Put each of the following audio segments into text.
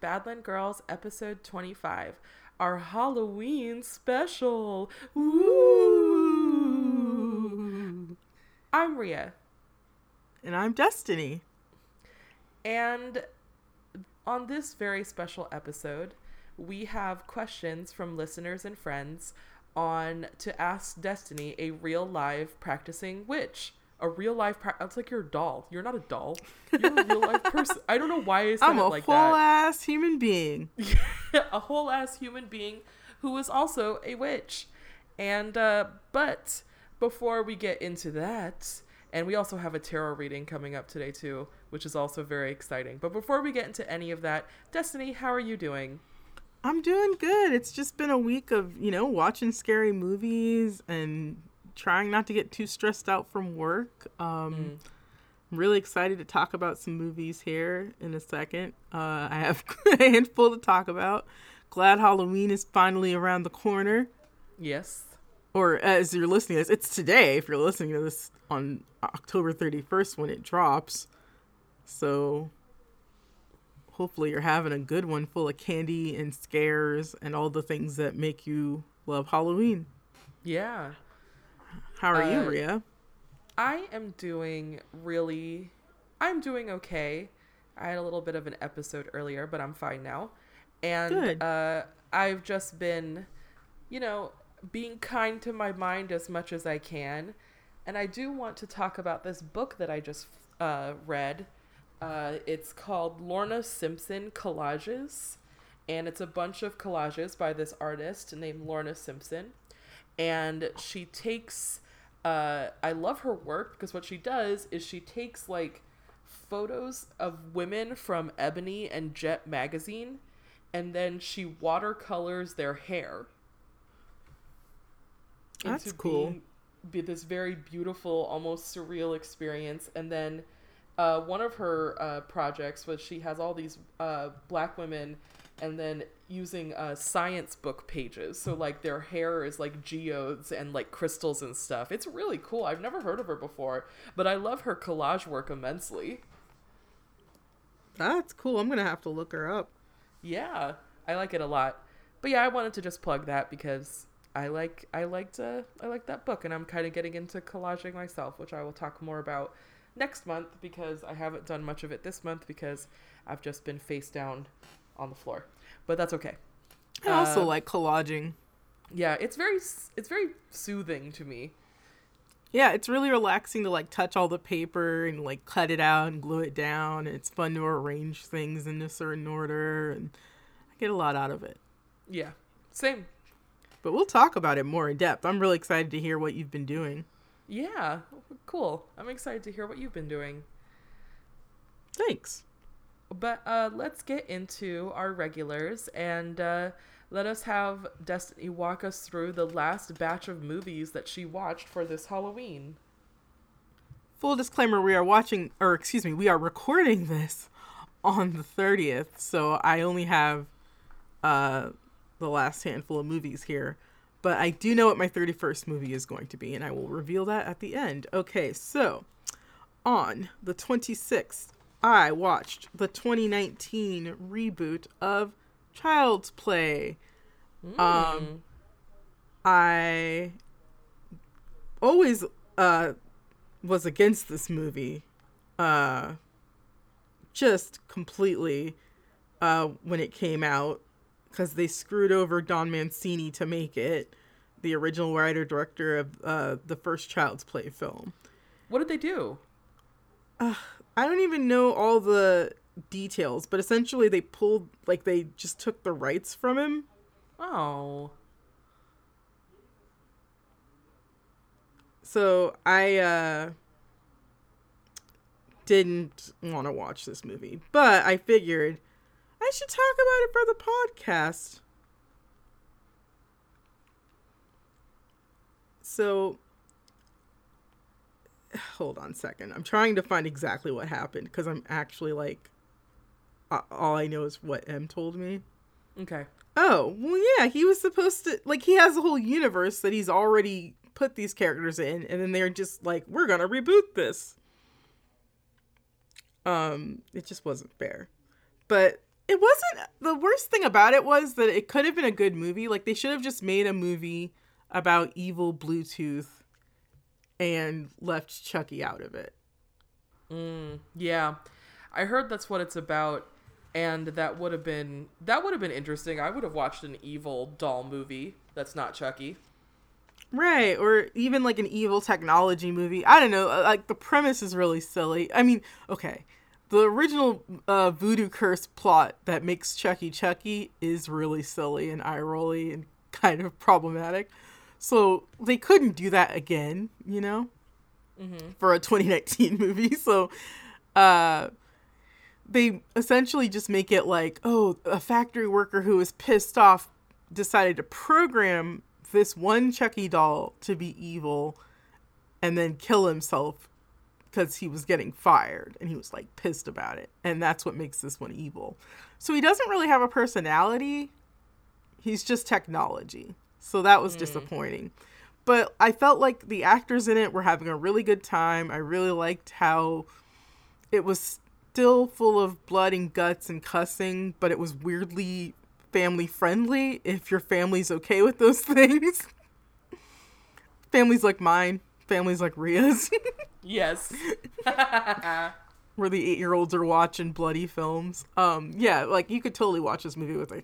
Badland Girls episode 25, our Halloween special. Woo! I'm Ria. And I'm Destiny. And on this very special episode, we have questions from listeners and friends on to ask Destiny a real live practicing witch. A real life pra- It's like you're a doll. You're not a doll. You're a real life person. I don't know why I said I'm it a whole ass human being. a whole ass human being who is also a witch. And uh but before we get into that, and we also have a tarot reading coming up today too, which is also very exciting. But before we get into any of that, Destiny, how are you doing? I'm doing good. It's just been a week of, you know, watching scary movies and trying not to get too stressed out from work. Um, I'm really excited to talk about some movies here in a second. Uh, I have a handful to talk about. Glad Halloween is finally around the corner. Yes. Or as you're listening to this, it's today if you're listening to this on October 31st when it drops. So hopefully you're having a good one full of candy and scares and all the things that make you love Halloween. Yeah. How are Uh, you, Ria? I am doing really I'm doing okay. I had a little bit of an episode earlier, but I'm fine now. And Good. uh I've just been you know, being kind to my mind as much as I can. And I do want to talk about this book that I just uh read. Uh it's called Lorna Simpson Collages and it's a bunch of collages by this artist named Lorna Simpson and she takes uh I love her work because what she does is she takes like photos of women from Ebony and Jet magazine and then she watercolors their hair. That's cool. being- Be this very beautiful, almost surreal experience, and then uh, one of her uh, projects was she has all these uh, black women and then using uh, science book pages. So like their hair is like geodes and like crystals and stuff. It's really cool. I've never heard of her before but i love her collage work immensely. That's cool. I'm going to have to look her up. yeah i like it a lot. But yeah i wanted to just plug that because i like i liked uh, i like that book and i'm kind of getting into collaging myself which i will talk more about next month because i haven't done much of it this month because i've just been face down on the floor but that's okay I also Uh, like collaging. yeah it's very it's very soothing to me Yeah, it's really relaxing to like touch all the paper and like cut it out and glue it down. And it's fun to arrange things in a certain order, and I get a lot out of it. yeah same But we'll talk about it more in depth. I'm really excited to hear what you've been doing. yeah cool i'm excited to hear what you've been doing Thanks. But uh, let's get into our regulars and uh, let us have Destiny walk us through the last batch of movies that she watched for this Halloween. Full disclaimer: we are watching, or excuse me, we are recording this on the 30th, so I only have uh, the last handful of movies here. But I do know what my 31st movie is going to be, and I will reveal that at the end. Okay, so on the 26th, I watched the 2019 reboot of Child's Play. Um, I always uh, was against this movie, uh, just completely uh, when it came out because they screwed over Don Mancini to make it the original writer director of uh, the first Child's Play film. What did they do? I don't even know all the details, but essentially they pulled like they just took the rights from him. Oh, So I uh didn't want to watch this movie, but I figured I should talk about it for the podcast. So hold on a second. I'm trying to find exactly what happened because I'm actually like uh, all I know is what M told me. okay. Oh, well, yeah, he was supposed to, like, he has a whole universe that he's already put these characters in, and then they're just like, we're gonna reboot this. Um, it just wasn't fair. But it wasn't the worst thing about it was that it could have been a good movie. Like they should have just made a movie about evil Bluetooth and left Chucky out of it. Mm, yeah, I heard that's what it's about, and that would have been that would have been interesting. I would have watched an evil doll movie that's not Chucky. Right, or even like an evil technology movie. I don't know. uh, Like the premise is really silly. I mean, okay, the original uh, voodoo curse plot that makes Chucky Chucky is really silly and eye rolly and kind of problematic. So they couldn't do that again, you know, for a 2019 movie. So, uh, they essentially just make it like, oh, a factory worker who was pissed off decided to program this one Chucky doll to be evil and then kill himself because he was getting fired and he was like pissed about it. And that's what makes this one evil. So he doesn't really have a personality, he's just technology. So that was disappointing. But I felt like the actors in it were having a really good time. I really liked how it was still full of blood and guts and cussing, but it was weirdly family friendly if your family's okay with those things. families like mine, families like Ria's, Yes. where the eight year olds are watching bloody films. Um, yeah, like you could totally watch this movie with a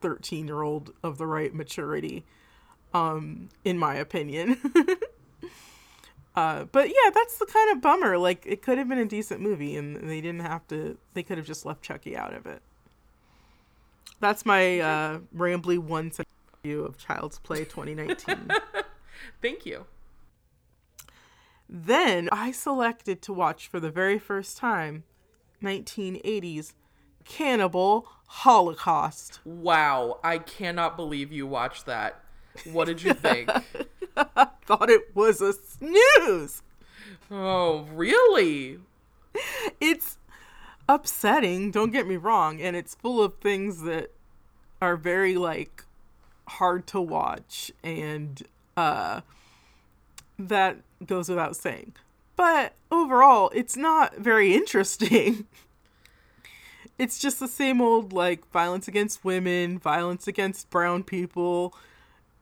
13 year old of the right maturity, um, in my opinion. Uh, but yeah, that's the kind of bummer. Like, it could have been a decent movie, and they didn't have to. They could have just left Chucky out of it. That's my uh, rambly one second review of Child's Play 2019. Thank you. then I selected to watch for the very first time 1980s Cannibal Holocaust. Wow, I cannot believe you watched that. What did you think? I Thought it was a snooze. oh, really? it's upsetting don't get me wrong and it's full of things that are very like hard to watch and uh that goes without saying but overall it's not very interesting it's just the same old like violence against women violence against brown people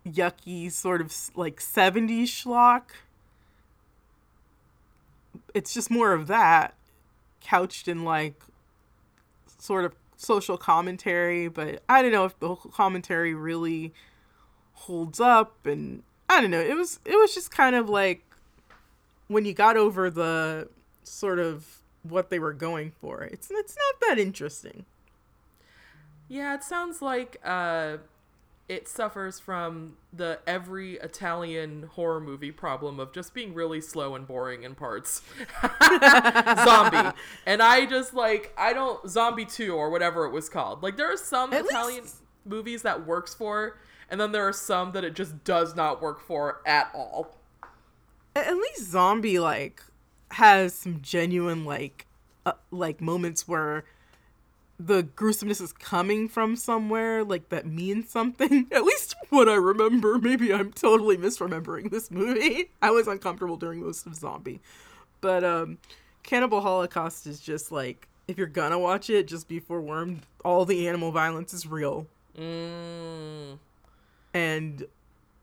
yucky sort of like 70s schlock it's just more of that couched in like sort of social commentary, but I don't know if the commentary really holds up and I don't know. It was it was just kind of like when you got over the sort of what they were going for. It's it's not that interesting. Yeah, it sounds like uh, it suffers from the every Italian horror movie problem of just being really slow and boring in parts. zombie. And I just like I don't Zombie 2 or whatever it was called. Like there are some At Italian least- movies that works for and then there are some that it just does not work for at all. At at least Zombie like has some genuine like uh, like moments where the gruesomeness is coming from somewhere like that means something. At least what i remember. Maybe i'm totally misremembering this movie. I was uncomfortable during most of zombie. But um cannibal holocaust is just like if you're gonna watch it just be forewarned all the animal violence is real. Mm. and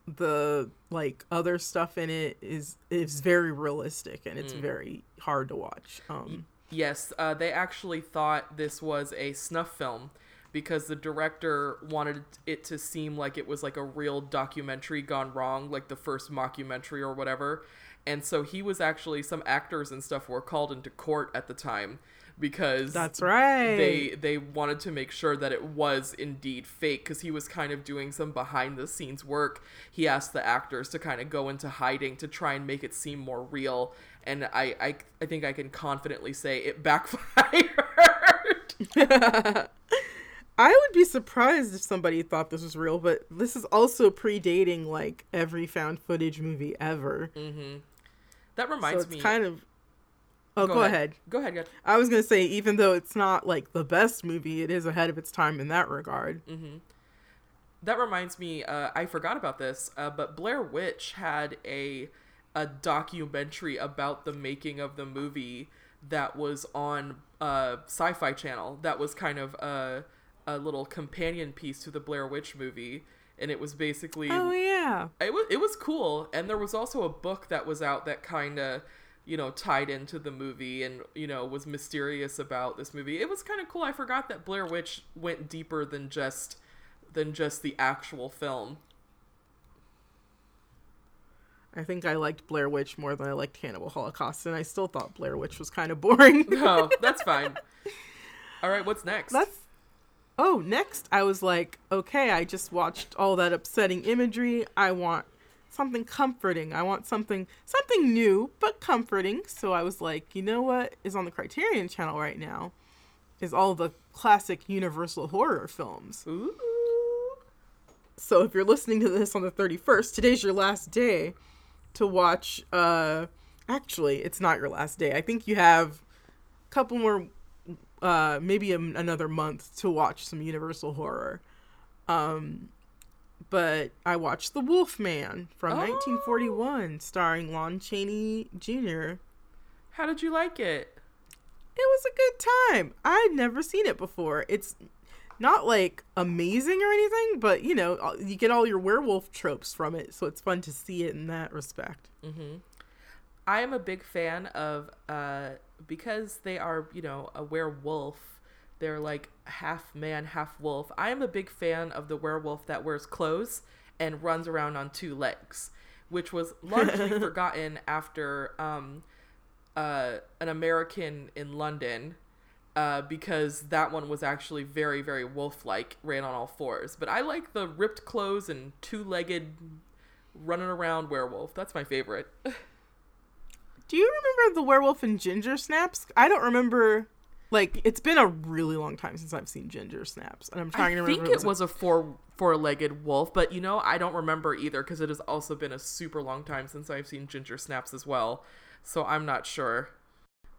the like other stuff in it is is very realistic and it's very hard to watch um. Yes, uh, they actually thought this was a snuff film because the director wanted it to seem like it was like a real documentary gone wrong, like the first mockumentary or whatever. And so he was actually some actors and stuff were called into court at the time because that's right. they they wanted to make sure that it was indeed fake because he was kind of doing some behind the scenes work. He asked the actors to kind of go into hiding to try and make it seem more real and i i, I think i can confidently say it backfired. I would be surprised if somebody thought this was real, but this is also predating like every found footage movie ever. Mm-hmm. that so reminds it's me kind of Oh, go, ahead. go ahead go ahead I was going to say even though it's not like the best movie, it is ahead of its time in that regard. Mm. That reminds me, uh, I forgot about this, uh, but Blair Witch had a a documentary about the making of the movie that was on uh, Sci-Fi Channel. That was kind of a a little companion piece to the Blair Witch movie, and it was basically Oh yeah. it was it was cool. And there was also a book that was out that kind of you know tied into the movie and you know was mysterious about this movie. It was kind of cool. I forgot that Blair Witch went deeper than just than just the actual film. I think I liked Blair Witch more than I liked Cannibal Holocaust, and I still thought Blair Witch was kind of boring. Oh, that's fine. All right, what's next? That's oh, next I was like, okay, I just watched all that upsetting imagery. I want something comforting. I want something something new but comforting. So I was like, you know what is on the Criterion channel right now is all the classic Universal horror films. Ooh. So if you're listening to this on the 31st, today's your last day to watch uh actually, it's not your last day. I think you have a couple more uh maybe a, another month to watch some Universal horror. Um but I watched The Wolf Man from Oh. 1941 starring Lon Chaney Jr. How did you like it? It was a good time. I'd never seen it before. It's not like amazing or anything, but you know, you get all your werewolf tropes from it, so it's fun to see it in that respect. I am a big fan of uh because they are, you know, a werewolf. They're like half man, half wolf. I am a big fan of the werewolf that wears clothes and runs around on two legs, which was largely forgotten after um uh an American in London uh, because that one was actually very, very wolf like, ran on all fours. But I like the ripped clothes and two legged running around werewolf. That's my favorite. Do you remember the werewolf in Ginger Snaps? I don't remember. Like, it's been a really long time since I've seen Ginger Snaps, and I'm trying I to remember. I think if it was a four four legged wolf, but you know, I don't remember either because it has also been a super long time since I've seen Ginger Snaps as well. So I'm not sure.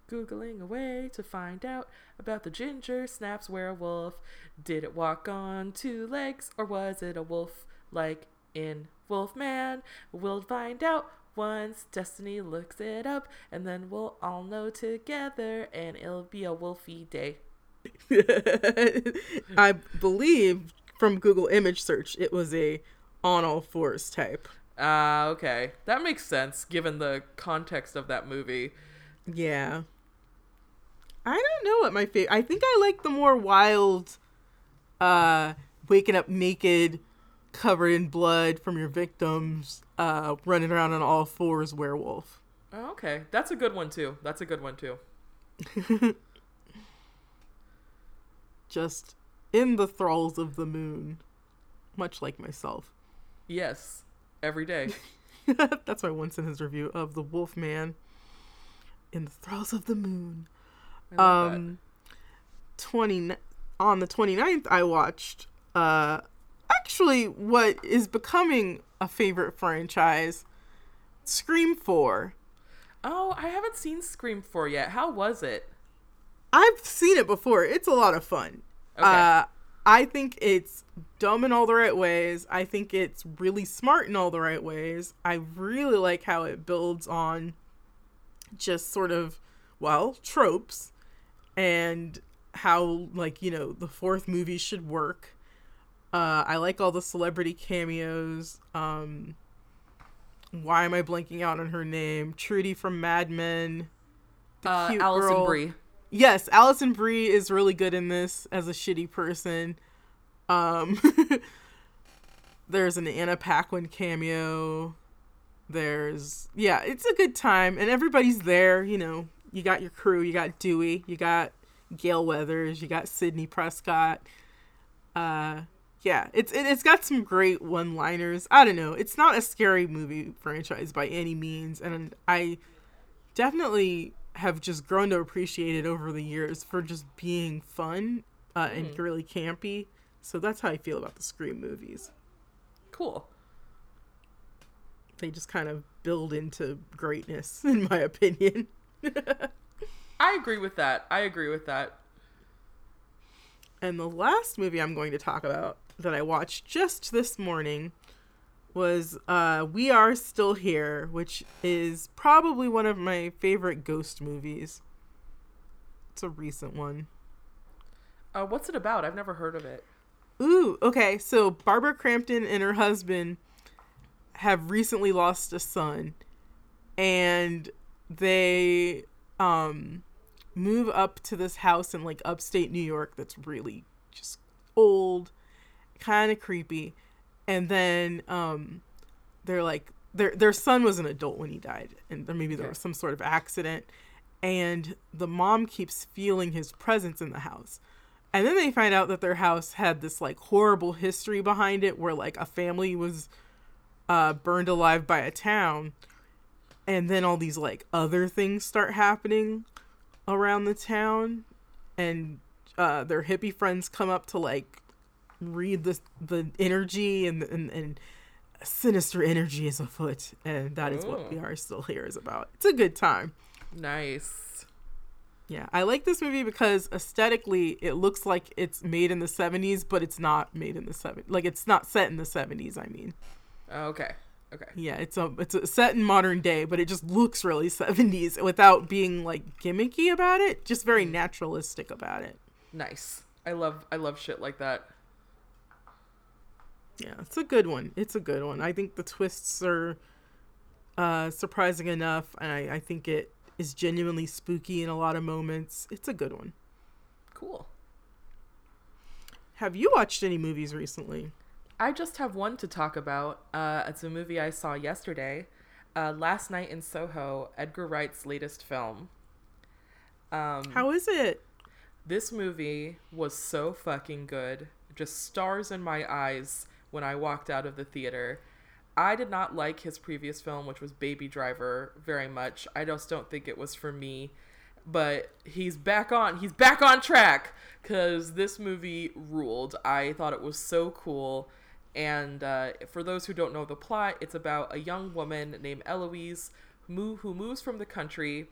Googling away to find out about the Ginger Snaps werewolf. Did it walk on two legs or was it a wolf like in Wolfman? We'll find out once Destiny looks it up, and then we'll all know together, and it'll be a wolfy day. I believe from Google image search, it was a on all fours type. Ah, okay. That makes sense given the context of that movie. Yeah. I don't know what my favorite. I think I like the more wild, uh, waking up naked, covered in blood from your victims, uh, running around on all fours werewolf. Oh, okay. That's a good one too. That's a good one too. Just in the thralls of the moon, much like myself. Yes. Every day. That's my one sentence review of the Wolf Man in the thralls of the moon. Love that. um 20 on the 29th i watched uh actually what is becoming a favorite franchise scream 4 Oh, I haven't seen Scream 4 yet. How was it? i've seen it before it's a lot of fun Okay. uh i think it's dumb in all the right ways i think it's really smart in all the right ways i really like how it builds on just sort of well tropes and how like you know the fourth movie should work uh i like all the celebrity cameos. Um why am i blanking out on her name? Trudy from mad men. The Uh, cute Alison girl. Brie. yes alison brie is really good in this as a shitty person. Um there's an anna paquin cameo. There's yeah it's a good time and everybody's there you know. You got your crew you got dewey you got gale weathers you got sidney prescott. Uh yeah it's it, it's got some great one liners i don't know it's not a scary movie franchise by any means and i definitely have just grown to appreciate it over the years for just being fun uh, and really campy so that's how i feel about the scream movies Cool. they just kind of build into greatness in my opinion I agree with that. I agree with that. and the last movie i'm going to talk about that i watched just this morning was uh we are still here which is probably one of my favorite ghost movies It's a recent one. Uh, what's it about? I've never heard of it. Ooh, okay. So Barbara Crampton and her husband have recently lost a son and they um move up to this house in like upstate New York that's really just old, kind of creepy. And then um they're like their their son was an adult when he died and maybe there was some sort of accident and the mom keeps feeling his presence in the house. And then they find out that their house had this like horrible history behind it where like a family was uh burned alive by a town and then all these like other things start happening around the town and uh their hippie friends come up to like read the the energy and and, and sinister energy is afoot and that is what we are still here is about it's a good time Nice. yeah i like this movie because aesthetically it looks like it's made in the 70s but it's not made in the 70s like it's not set in the 70s i mean oh, Okay. Okay. yeah it's a it's a set in modern day but it just looks really 70s without being like gimmicky about it just very mm. naturalistic about it Nice. I love I love shit like that. Yeah, it's a good one. It's a good one. I think the twists are uh, surprising enough, and I, I think it is genuinely spooky in a lot of moments. It's a good one. Cool. Have you watched any movies recently? I just have one to talk about. Uh, it's a movie I saw yesterday. Uh, Last Night in Soho, Edgar Wright's latest film. Um, How is it? This movie was so fucking good. Just stars in my eyes when I walked out of the theater. I did not like his previous film, which was Baby Driver, very much. I just don't think it was for me. But he's back on. He's back on track because this movie ruled. I thought it was so cool. And uh, for those who don't know the plot, it's about a young woman named Eloise who, moves from the country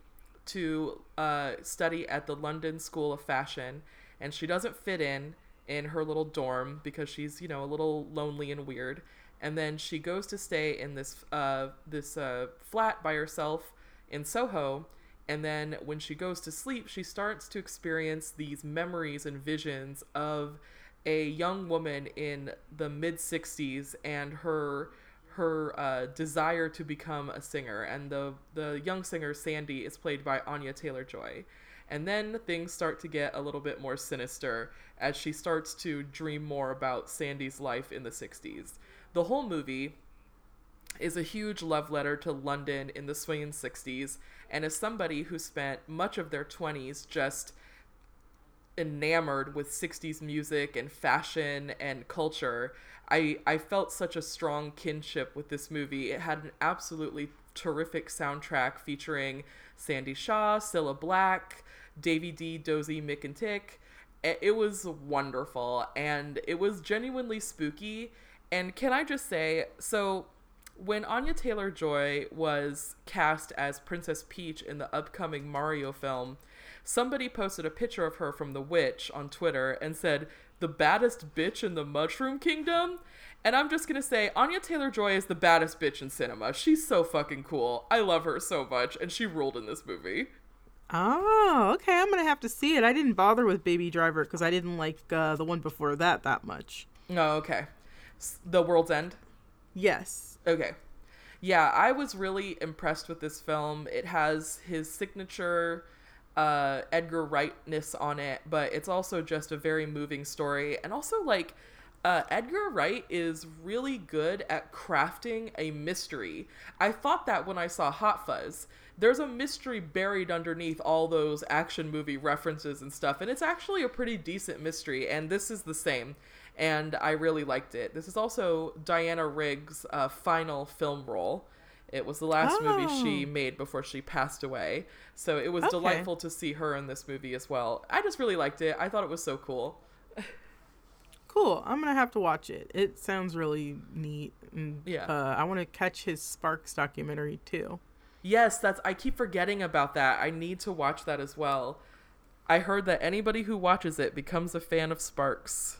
to uh, study at the London School of Fashion, and she doesn't fit in in her little dorm because she's you know a little lonely and weird. And then she goes to stay in this uh, this uh, flat by herself in Soho. And then when she goes to sleep, she starts to experience these memories and visions of a young woman in the mid 60s and her her uh, desire to become a singer, and the the young singer Sandy is played by Anya Taylor Joy. And then things start to get a little bit more sinister as she starts to dream more about Sandy's life in the 60s. The whole movie is a huge love letter to London in the swinging 60s, and as somebody who spent much of their 20s just enamored with 60s music and fashion and culture I, I felt such a strong kinship with this movie. It had an absolutely terrific soundtrack featuring Sandie Shaw, Cilla Black, Davy D, Dozy, Mick and Tich. It was wonderful and it was genuinely spooky. And can I just say, so when Anya Taylor Joy was cast as Princess Peach in the upcoming Mario film, somebody posted a picture of her from The Witch on Twitter and said, the baddest bitch in the Mushroom Kingdom. And I'm just gonna say, Anya Taylor Joy is the baddest bitch in cinema. She's so fucking cool. I love her so much, and she ruled in this movie. Oh, okay. I'm gonna have to see it. I didn't bother with Baby Driver because I didn't like uh, the one before that that much. Oh, okay. The World's End. Yes. Okay. Yeah, I was really impressed with this film. It has his signature uh, Edgar Wrightness on it, but it's also just a very moving story. And also, like, uh, Edgar Wright is really good at crafting a mystery. I thought that when I saw Hot Fuzz. There's a mystery buried underneath all those action movie references and stuff, and it's actually a pretty decent mystery, and this is the same. And I really liked it. This is also Diana Rigg's uh, final film role. It was the last movie she Oh. made before she passed away. So it was Okay. delightful to see her in this movie as well. I just really liked it. I thought it was so cool. Cool. I'm gonna have to watch it. It sounds really neat. And, Yeah. Uh, I want to catch his Sparks documentary too. Yes, that's I keep forgetting about that. I need to watch that as well. I heard that anybody who watches it becomes a fan of Sparks.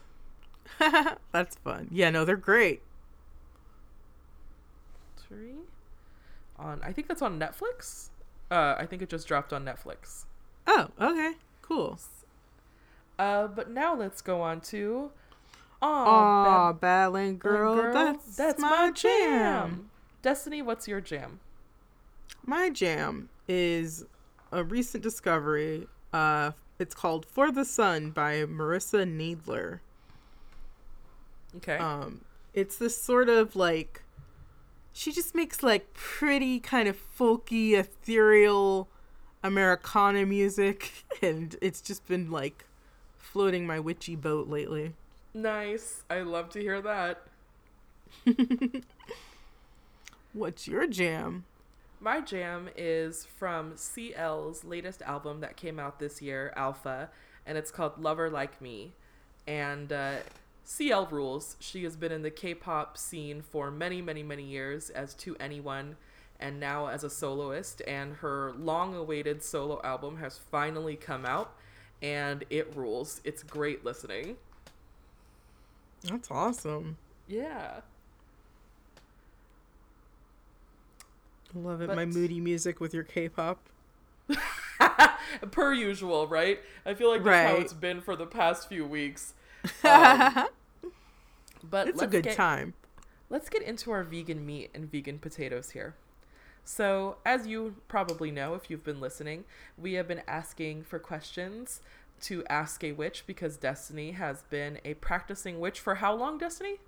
That's fun. Yeah, no, they're great. Three? On I think that's on Netflix. Uh I think it just dropped on Netflix. Oh, okay. Cool. Uh, but now let's go on to. Aw, Aw, Badland girl, that's, my jam. Destiny, what's your jam? My jam is a recent discovery. Uh, it's called "For the Sun" by Marissa Nadler. Okay. Um, it's this sort of like she just makes like pretty kind of folky, ethereal Americana music, and it's just been like floating my witchy boat lately. nice. I love to hear that. What's your jam? My jam is from CL's latest album that came out this year, Alpha, and it's called Lover Like Me. And uh, CL rules. She has been in the K pop scene for many, many, many years as 2NE1 and now as a soloist. And her long awaited solo album has finally come out and it rules. It's great listening. That's awesome. Yeah. Love it. But- My moody music with your K-pop. per usual, right? I feel like that's how it's been for the past few weeks. Um, but it's a good get, time. Let's get into our vegan meat and vegan potatoes here. So, as you probably know if you've been listening, we have been asking for questions to ask a witch because Destiny has been a practicing witch for how long, Destiny?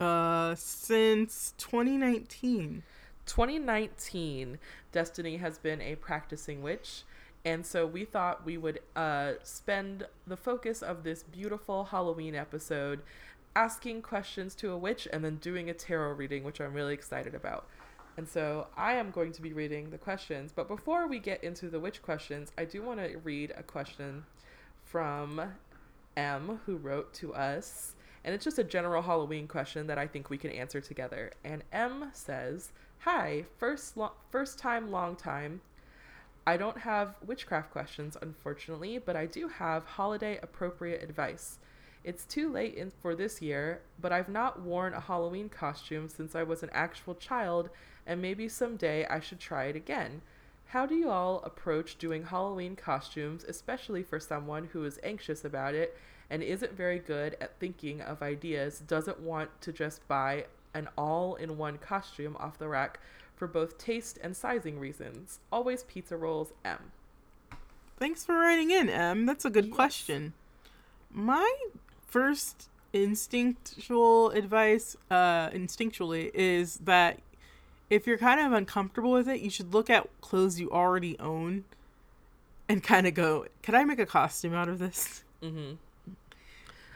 Uh, since 2019. 2019, Destiny has been a practicing witch. And so we thought we would uh, spend the focus of this beautiful Halloween episode asking questions to a witch and then doing a tarot reading, which I'm really excited about. And so I am going to be reading the questions. But before we get into the witch questions, I do want to read a question from M, who wrote to us. And it's just a general Halloween question that I think we can answer together. And M says, Hi, first, lo- first time, long time. I don't have witchcraft questions, unfortunately, but I do have holiday appropriate advice. It's too late in, for this year, but I've not worn a Halloween costume since I was an actual child, and maybe someday I should try it again. How do you all approach doing Halloween costumes, especially for someone who is anxious about it and isn't very good at thinking of ideas, doesn't want to just buy an all in one costume off the rack for both taste and sizing reasons? Always pizza rolls, M. Thanks for writing in, M. That's a good Yes. question. My first instinctual advice, uh, instinctually, is that if you're kind of uncomfortable with it, you should look at clothes you already own and kind of go, could I make a costume out of this? Mm-hmm.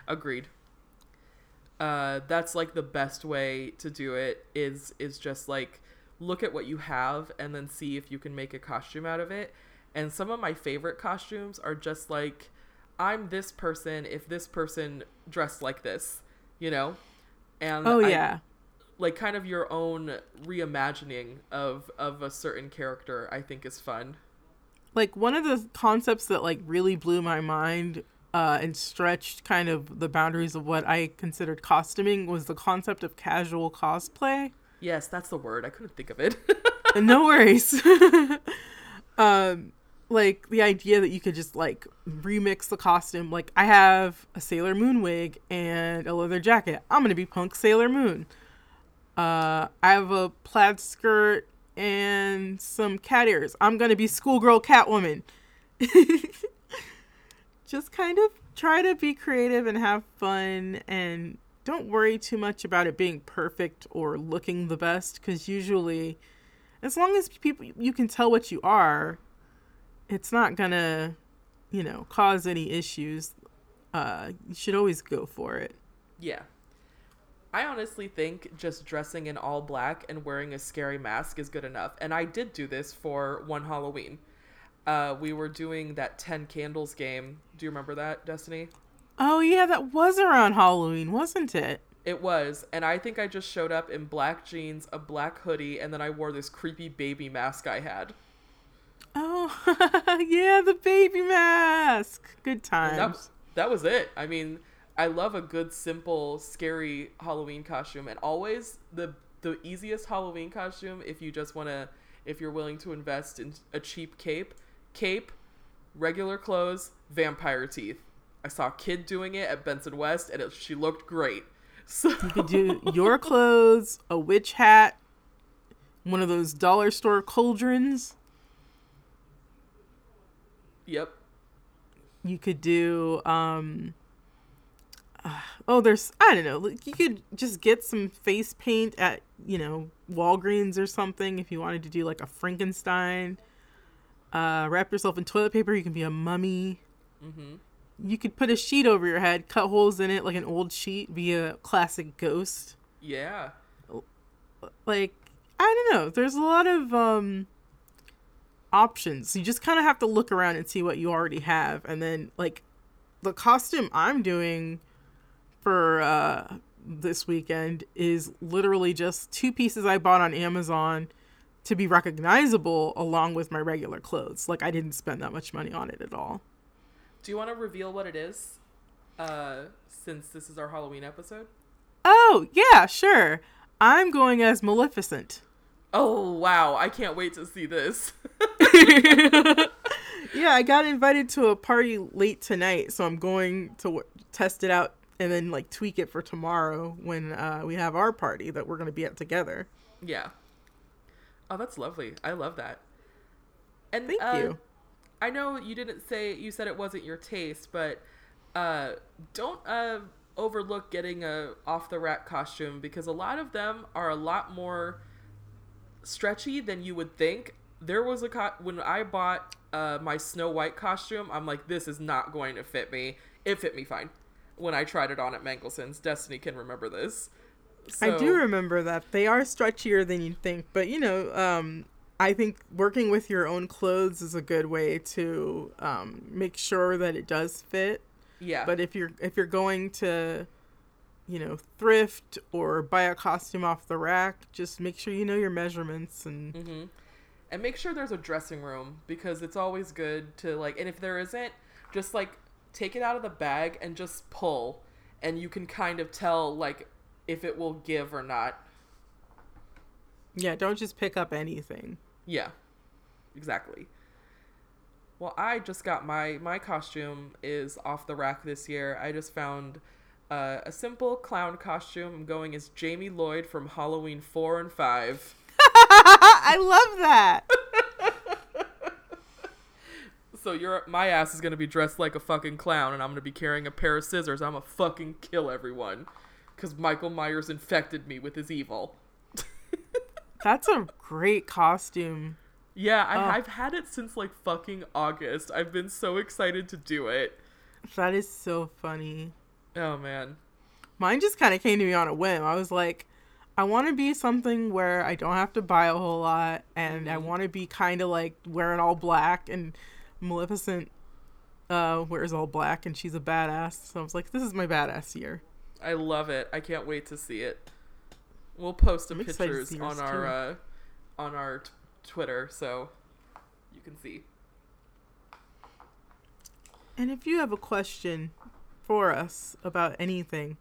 Agreed. Uh, that's like the best way to do it is is just like look at what you have and then see if you can make a costume out of it. And some of my favorite costumes are just like I'm this person if this person dressed like this, you know? And Oh, I- yeah. like kind of your own reimagining of of a certain character I think is fun. like one of the concepts that like really blew my mind uh, and stretched kind of the boundaries of what I considered costuming was the concept of casual cosplay. Yes, that's the word. I couldn't think of it. No worries. um, like the idea that you could just like remix the costume. Like I have a Sailor Moon wig and a leather jacket. I'm gonna be punk Sailor Moon. Uh, I have a plaid skirt and some cat ears. I'm gonna be schoolgirl Catwoman. just kind of try to be creative and have fun and don't worry too much about it being perfect or looking the best because usually as long as people you can tell what you are it's not gonna you know cause any issues uh you should always go for it Yeah. I honestly think just dressing in all black and wearing a scary mask is good enough. And I did do this for one Halloween. Uh, we were doing that 10 candles game. Do you remember that, Destiny? oh yeah that was around halloween wasn't it It was. And I think I just showed up in black jeans, a black hoodie, and then I wore this creepy baby mask I had. oh yeah the baby mask good times that, that was it. I mean, I love a good, simple, scary Halloween costume, and always the the easiest Halloween costume if you just want to, if you're willing to invest in a cheap cape, cape, regular clothes, vampire teeth. I saw a kid doing it at Benson West, and it, she looked great. So You could do your clothes, a witch hat, one of those dollar store cauldrons. yep, You could do um uh, oh there's I don't know. like, You could just get some face paint at, you know, Walgreens or something if you wanted to do like a Frankenstein. Uh wrap yourself in toilet paper, you can be a mummy. hmm You could put a sheet over your head, cut holes in it like an old sheet, be a classic ghost. yeah, like I don't know. There's a lot of um options. You just kind of have to look around and see what you already have and then like the costume I'm doing for uh this weekend is literally just two pieces I bought on Amazon to be recognizable along with my regular clothes. Like I didn't spend that much money on it at all. Do you want to reveal what it is? Uh, since this is our Halloween episode. Oh, yeah, sure. I'm going as Maleficent. Oh wow, I can't wait to see this. yeah, I got invited to a party late tonight, so I'm going to w- test it out and then like tweak it for tomorrow when uh, we have our party that we're going to be at together. yeah. Oh, that's lovely. I love that. And Thank uh, you. I know you didn't say you said it wasn't your taste, but uh, don't uh, overlook getting a off the rack costume because a lot of them are a lot more stretchy than you would think. There was a co- when I bought uh, my Snow White costume, I'm like, this is not going to fit me. It fit me fine when I tried it on at Mangelson's. Destiny can remember this. I do remember that they are stretchier than you'd think, but you know, um, I think working with your own clothes is a good way to um, make sure that it does fit. Yeah. But if you're if you're going to, you know, thrift or buy a costume off the rack, just make sure you know your measurements and hmm And make sure there's a dressing room because it's always good to like. And if there isn't, just like take it out of the bag and just pull, and you can kind of tell like if it will give or not. yeah, don't just pick up anything. Yeah, exactly. Well, I just got my my costume is off the rack this year. I just found uh, a simple clown costume. I'm going as Jamie Lloyd from Halloween four and five. I love that. So your my ass is gonna be dressed like a fucking clown, and I'm gonna be carrying a pair of scissors. I'm gonna fucking kill everyone, cause Michael Myers infected me with his evil. That's a great costume. Yeah, I, Oh. I've had it since like fucking August. I've been so excited to do it. That is so funny. Oh man. Mine just kind of came to me on a whim. I was like, I want to be something where I don't have to buy a whole lot, and I Mhm. want to be kind of like wearing all black. And Maleficent uh, wears all black, and she's a badass. So I was like, this is my badass year. I love it. I can't wait to see it. We'll post the I'm pictures on our uh, on our t- Twitter, so you can see. And if you have a question for us about anything,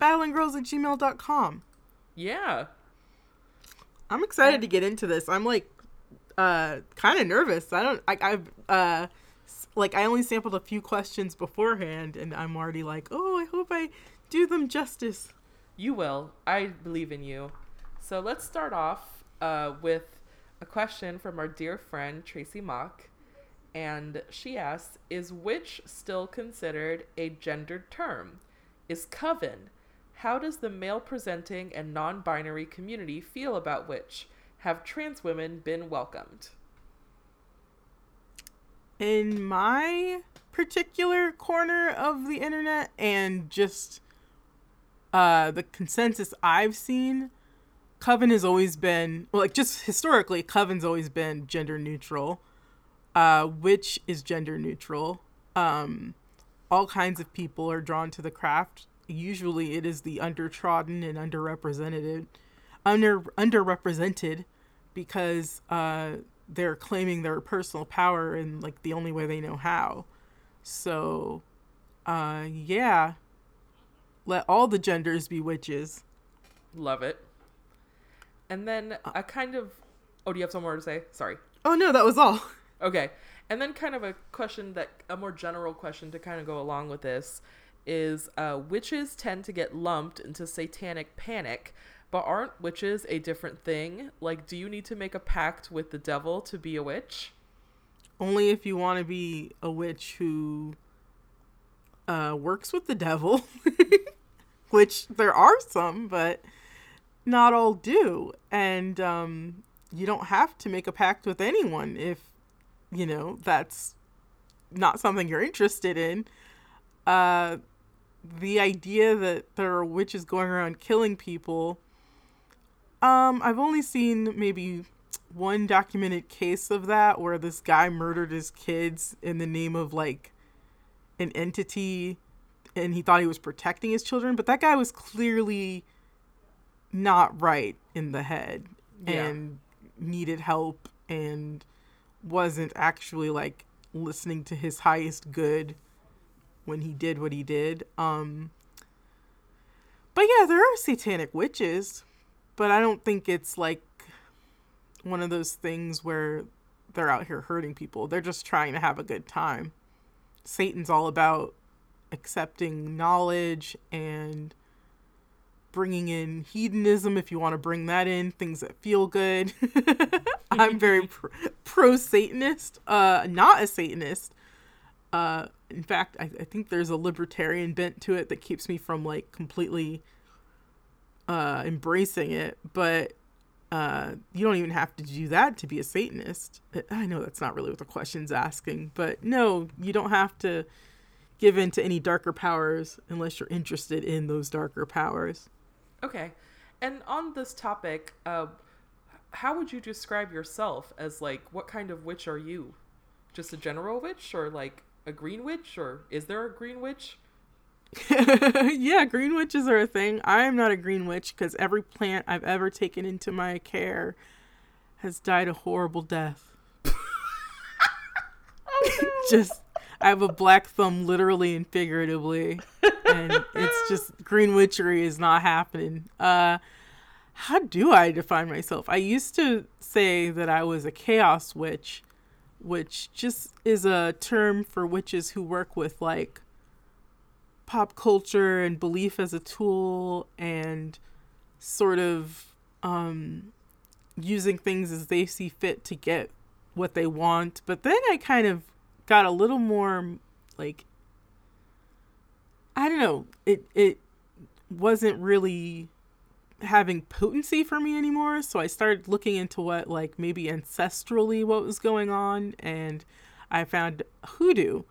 badlandgirls at gmail.com. Yeah. I'm excited to get into this. I'm like uh kind of nervous. I don't I I've uh like I only sampled a few questions beforehand and I'm already like, "Oh, I hope I do them justice." You will. I believe in you. So let's start off uh, with a question from our dear friend Tracy Mock. And she asks Is witch still considered a gendered term? Is coven? How does the male presenting and non binary community feel about witch? Have trans women been welcomed? In my particular corner of the internet and just uh the consensus I've seen, Coven has always been well, like just historically, Coven's always been gender neutral. Uh, which is gender neutral. Um, all kinds of people are drawn to the craft. Usually, it is the undertrodden and underrepresented, under underrepresented, because uh, they're claiming their personal power in like the only way they know how. So, uh, yeah, let all the genders be witches. Love it. And then a kind of. Oh, do you have some more to say? Sorry. Oh no, that was all. Okay. And then, kind of a question that a more general question to kind of go along with this is uh, witches tend to get lumped into satanic panic, but aren't witches a different thing? Like, do you need to make a pact with the devil to be a witch? Only if you want to be a witch who uh, works with the devil, which there are some, but not all do. And um, you don't have to make a pact with anyone if, you know, that's not something you're interested in. Uh, the idea that there are witches going around killing people, um, I've only seen maybe one documented case of that where this guy murdered his kids in the name of like an entity and he thought he was protecting his children, but that guy was clearly not right in the head Yeah. and needed help and wasn't actually like listening to his highest good when he did what he did. Um but yeah, there are satanic witches, but I don't think it's like one of those things where they're out here hurting people. They're just trying to have a good time. Satan's all about accepting knowledge and bringing in hedonism if you want to bring that in things that feel good. I'm very pro satanist uh not a satanist. Uh in fact I, I think there's a libertarian bent to it that keeps me from like completely uh embracing it but uh you don't even have to do that to be a satanist i know that's not really what the question's asking but no you don't have to give in to any darker powers unless you're interested in those darker powers Okay. And on this topic, uh, how would you describe yourself as like what kind of witch are you? Just a general witch or like a green witch or is there a green witch? Yeah, green witches are a thing. I am not a green witch because every plant I've ever taken into my care has died a horrible death. just, I have a black thumb literally and figuratively. And it's just green witchery is not happening. Uh, how do I define myself? I used to say that I was a chaos witch, which just is a term for witches who work with like pop culture and belief as a tool and sort of um, using things as they see fit to get what they want. But then I kind of got a little more like I don't know. It it wasn't really having potency for me anymore, so I started looking into what like maybe ancestrally what was going on and I found hoodoo.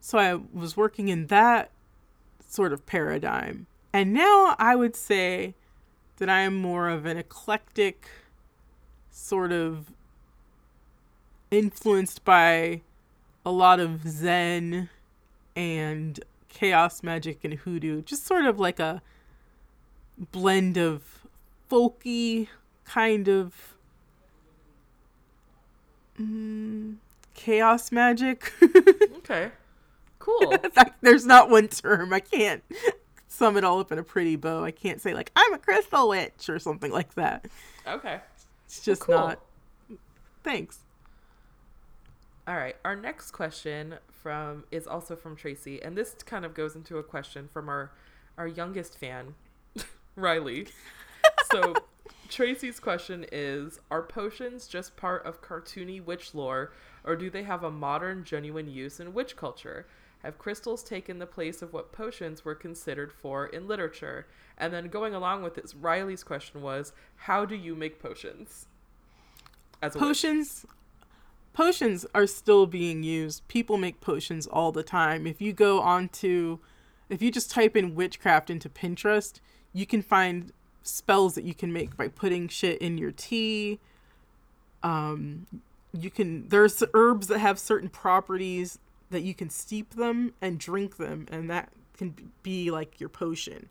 So I was working in that sort of paradigm. And now I would say that I am more of an eclectic sort of influenced by a lot of Zen and chaos magic and hoodoo, just sort of like a blend of folky kind of mm, chaos magic. Okay. Cool. There's not one term. I can't sum it all up in a pretty bow. I can't say like I'm a crystal witch or something like that. okay. It's just cool. not. Thanks. All right. Our next question from is also from Tracy, and this kind of goes into a question from our our youngest fan, Riley. So Tracy's question is Are potions just part of cartoony witch lore, or do they have a modern, genuine use in witch culture? Have crystals taken the place of what potions were considered for in literature? And then going along with this, Riley's question was How do you make potions? As? Potions potions are still being used. People make potions all the time. If you go onto if you just type in witchcraft into Pinterest, you can find spells that you can make by putting shit in your tea. Um you can there's herbs that have certain properties that you can steep them and drink them and that can be like your potion.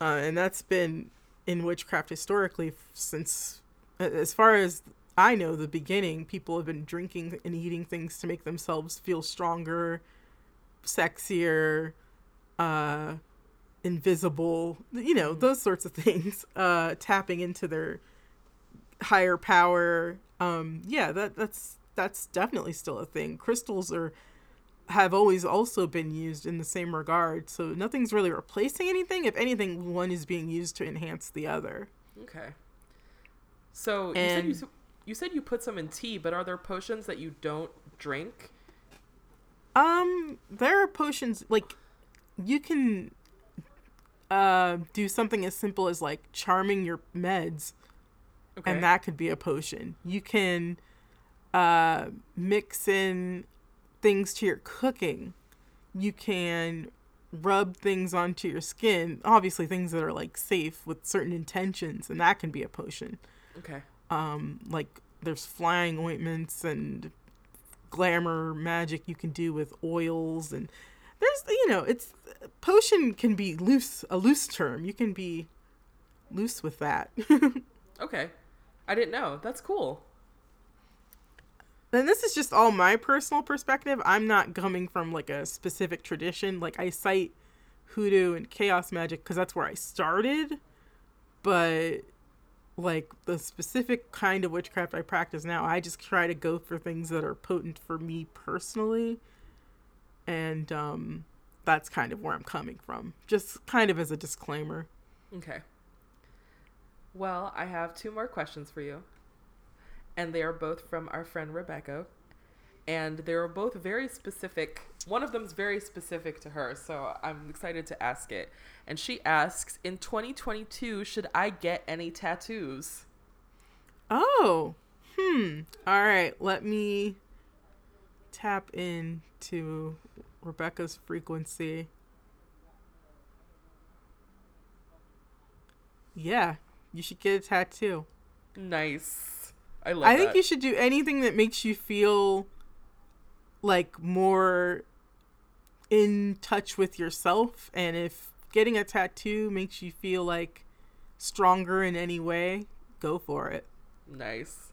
Uh, and that's been in witchcraft historically since as far as I know the beginning people have been drinking and eating things to make themselves feel stronger, sexier, uh invisible, you know, those sorts of things. Uh tapping into their higher power. Um yeah, that that's that's definitely still a thing. Crystals are have always also been used in the same regard. So nothing's really replacing anything. If anything, one is being used to enhance the other. Okay. So you said you, you said you put some in tea, but are there potions that you don't drink? Um, there are potions like you can uh do something as simple as like charming your meds Okay. and that could be a potion. You can uh mix in things to your cooking. You can rub things onto your skin, obviously things that are like safe with certain intentions and that can be a potion. okay. Um like there's flying ointments and glamour magic you can do with oils and there's you know it's potion can be loose a loose term you can be loose with that Okay. I didn't know. That's cool. And this is just all my personal perspective. I'm not coming from like a specific tradition. Like i cite hoodoo and chaos magic because that's where i started. But like the specific kind of witchcraft i practice now i just try to go for things that are potent for me personally. And um that's kind of where i'm coming from. Just kind of as a disclaimer. Okay. Well, I have two more questions for you. And they are both from our friend Rebecca. And they are both very specific. One of them is very specific to her, so I'm excited to ask it. And she asks In 2022, should I get any tattoos? Oh, hmm. All right, let me tap into Rebecca's frequency. Yeah, you should get a tattoo. Nice. I love I think that. you should do anything that makes you feel like more in touch with yourself. And if getting a tattoo makes you feel like stronger in any way, go for it. Nice.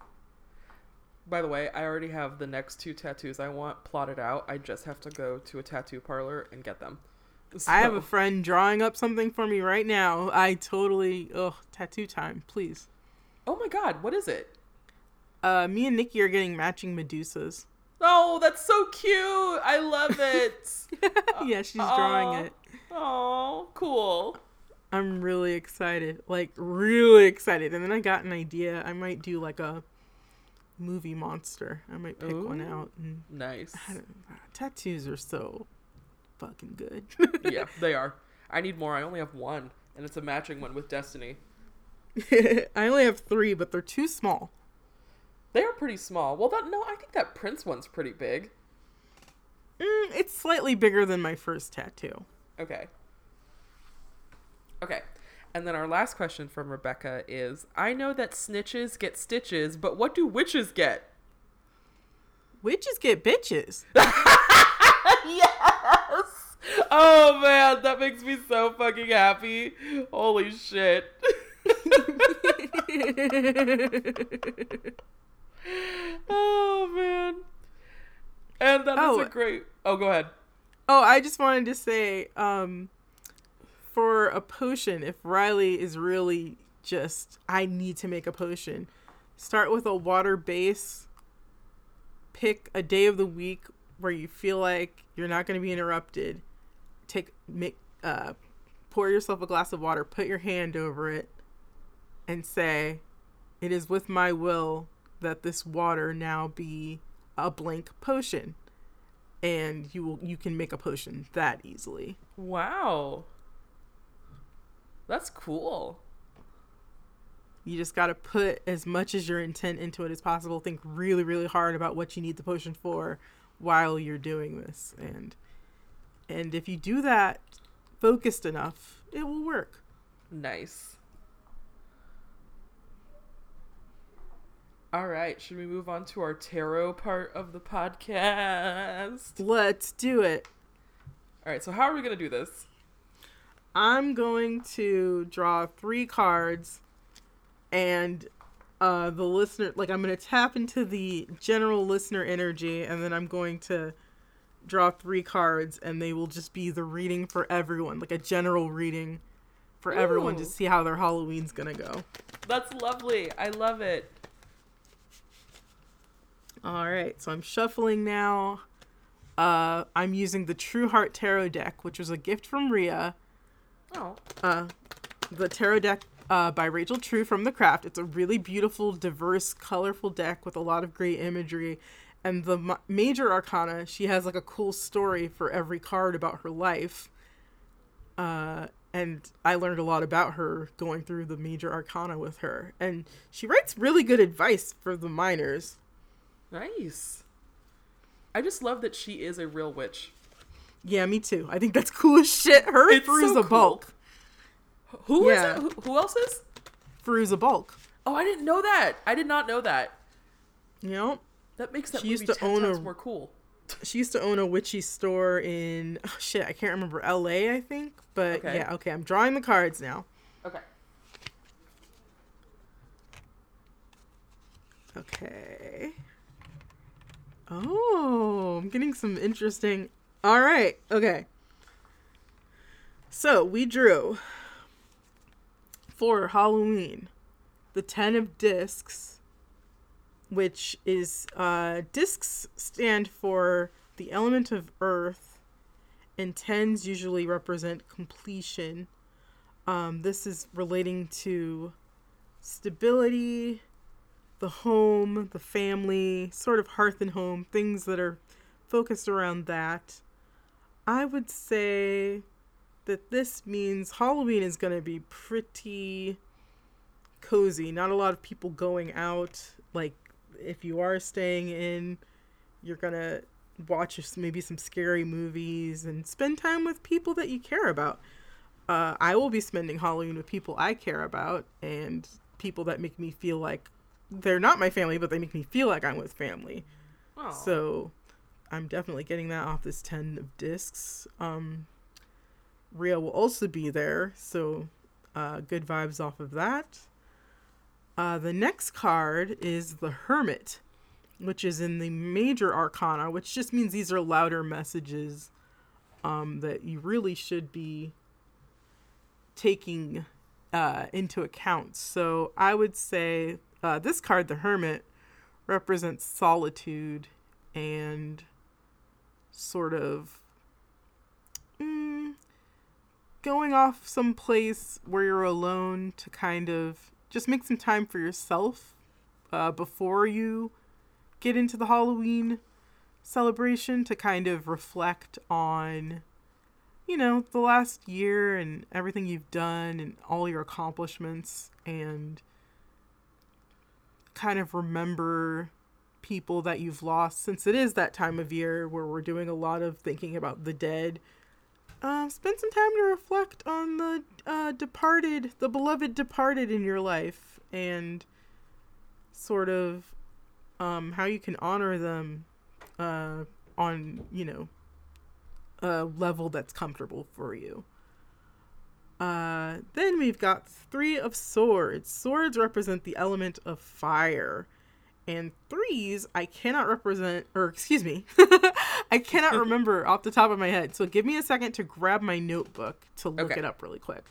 By the way, I already have the next two tattoos I want plotted out. I just have to go to a tattoo parlor and get them. I have a friend drawing up something for me right now. I totally, oh, tattoo time, please. Oh my god, what is it? Uh, me and Nikki are getting matching Medusas. Oh, that's so cute. I love it. yeah, she's drawing Aw. it. oh, cool. I'm really excited, like really excited. And then I got an idea. I might do like a movie monster. I might pick one out. Nice. Tattoos are so fucking good. yeah, they are. I need more. I only have one, and it's a matching one with Destiny. I only have three, but they're too small. They are pretty small. Well, that no, I think that Prince one's pretty big. Mm, it's slightly bigger than my first tattoo. Okay. Okay. And then our last question from Rebecca is I know that snitches get stitches, but what do witches get? Witches get bitches. yes! Oh man, that makes me so fucking happy. Holy shit. oh man. And that is Oh. a great. Oh, go ahead. Oh, I just wanted to say, um, for a potion, if Riley is really just, I need to make a potion, start with a water base. Pick a day of the week where you feel like you're not going to be interrupted. Take, make, uh, pour yourself a glass of water, put your hand over it, and say, It is with my will that this water now be a blank potion and you will you can make a potion that easily. Wow. That's cool. You just got to put as much as your intent into it as possible. Think really really hard about what you need the potion for while you're doing this and and if you do that focused enough, it will work. Nice. All right, should we move on to our tarot part of the podcast? Let's do it. All right, so how are we going to do this? I'm going to draw 3 cards and uh the listener like I'm going to tap into the general listener energy and then I'm going to draw 3 cards and they will just be the reading for everyone, like a general reading for everyone to see how their Halloween's going to go. That's lovely. I love it. All right, so I'm shuffling now. Uh, I'm using the True Heart Tarot deck, which was a gift from Ria. Oh, Uh, the tarot deck uh, by Rachel True from The Craft. It's a really beautiful, diverse, colorful deck with a lot of great imagery. And the ma- major arcana, she has like a cool story for every card about her life. Uh, and I learned a lot about her going through the major arcana with her. And she writes really good advice for the minors. Nice. I just love that she is a real witch. Yeah, me too. I think that's cool as shit. Her and It's so cool. Balk. Who is Yeah. it? Who, who else is? Fairuza Balk. Oh, I didn't know that. I did not know that. You know? That makes that She used to own a- more cool. she used to own a witchy store in oh shit i can't remember la i think but Okay. yeah okay i'm drawing the cards now Okay. okay oh i'm getting some interesting all right okay. So we drew for halloween the 10 of discs which is uh discs stand for the element of earth and tens usually represent completion. Um this is relating to stability the home the family sort of hearth and home things that are focused around that. I would say that this means halloween is going to be pretty cozy. Not a lot of people going out. Like if you are staying in you're gonna watch maybe some scary movies and spend time with people that you care about. Uh, i will be spending halloween with people i care about and people that make me feel like they're not my family but they make me feel like i'm with family Oh. so i'm definitely getting that off this 10 of discs um ria will also be there so uh, good vibes off of that uh, the next card is the Hermit, which is in the Major Arcana, which just means these are louder messages um, that you really should be taking uh, into account. So I would say uh, this card, the Hermit, represents solitude and sort of mm, going off someplace where you're alone to kind of just make some time for yourself uh, before you get into the Halloween celebration to kind of reflect on, you know, the last year and everything you've done and all your accomplishments and kind of remember people that you've lost since it is that time of year where we're doing a lot of thinking about the dead. Uh, spend some time to reflect on the uh, departed, the beloved departed in your life, and sort of um, how you can honor them uh, on, you know, a level that's comfortable for you. Uh, then we've got Three of Swords. Swords represent the element of fire. And threes, I cannot represent, or excuse me, I cannot remember off the top of my head. So give me a second to grab my notebook to look Okay. it up really quick.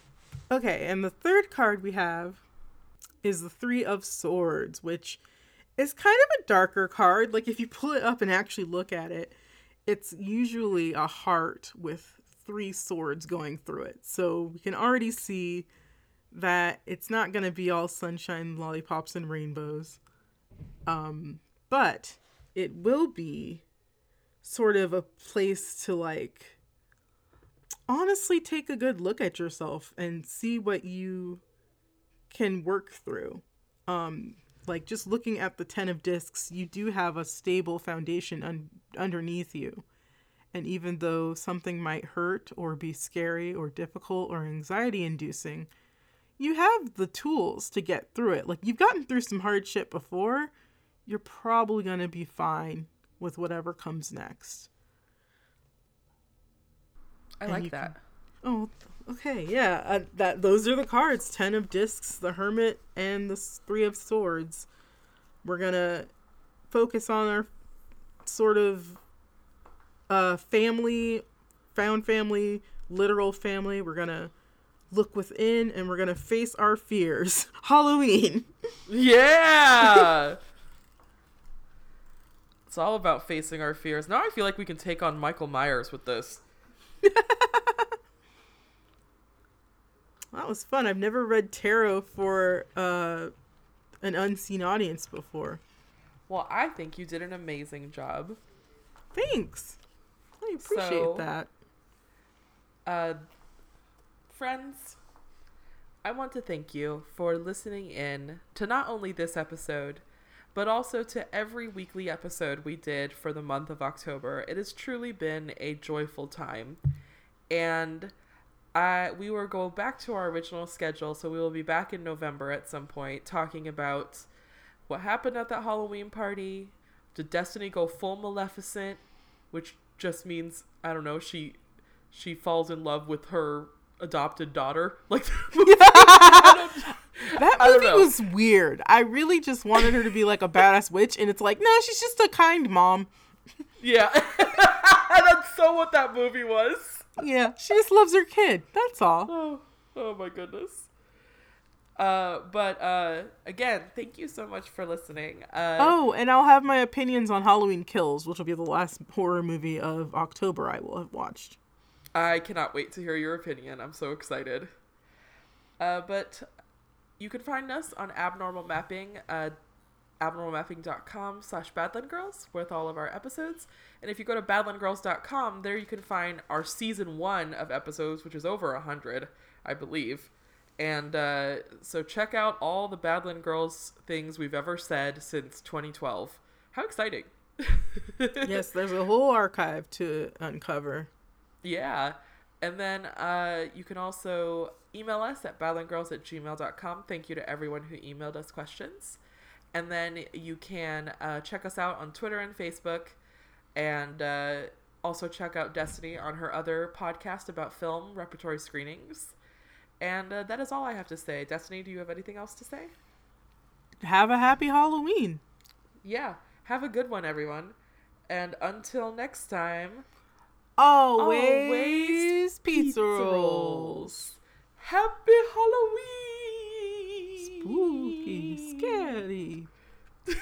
Okay, and the third card we have is the Three of Swords, which is kind of a darker card. Like if you pull it up and actually look at it, it's usually a heart with three swords going through it. So we can already see that it's not going to be all sunshine, lollipops, and rainbows. Um, but it will be sort of a place to like honestly take a good look at yourself and see what you can work through. Um, like just looking at the 10 of discs, you do have a stable foundation un- underneath you. And even though something might hurt or be scary or difficult or anxiety inducing, you have the tools to get through it. Like you've gotten through some hard shit before, you're probably going to be fine with whatever comes next. I and like that. Oh, okay, yeah. Uh, that those are the cards: ten of discs, the hermit, and the three of swords. We're gonna focus on our sort of uh family, found family, literal family. We're gonna look within, and we're gonna face our fears. Halloween. Yeah. It's all about facing our fears. Now I feel like we can take on Michael Myers with this. That was fun. I've never read tarot for uh, an unseen audience before. Well, I think you did an amazing job. Thanks. I appreciate So- that. Uh, friends, I want to thank you for listening in to not only this episode, but also to every weekly episode we did for the month of October. It has truly been a joyful time. And I, we will go back to our original schedule, so we will be back in November at some point talking about what happened at that Halloween party. Did Destiny go full Maleficent? Which just means, I don't know, she she falls in love with her adopted daughter. Like That movie was weird. I really just wanted her to be like a badass witch, and it's like, no, she's just a kind mom. Yeah. That's so what that movie was. Yeah, she just loves her kid. That's all. Oh, oh my goodness. Uh, but uh, again, thank you so much for listening. Uh, Oh, and I'll have my opinions on Halloween Kills, which will be the last horror movie of October I will have watched. I cannot wait to hear your opinion. I'm so excited. Uh, but you can find us on Abnormal Mapping, uh, abnormalmapping.com slash badlandgirls with all of our episodes. And if you go to badlandgirls.com, there you can find our season one of episodes, which is over 100, I believe. And uh, so check out all the Badland Girls things we've ever said since 2012. How exciting! yes, there's a whole archive to uncover. Yeah. And then uh, you can also email us at badlandgirls at gmail.com. Thank you to everyone who emailed us questions. And then you can uh, check us out on Twitter and Facebook. And uh, also check out Destiny on her other podcast about film repertory screenings. And uh, that is all I have to say. Destiny, do you have anything else to say? Have a happy Halloween. Yeah. Have a good one, everyone. And until next time, always, always pizza, rolls. Happy Halloween! Spooky, scary.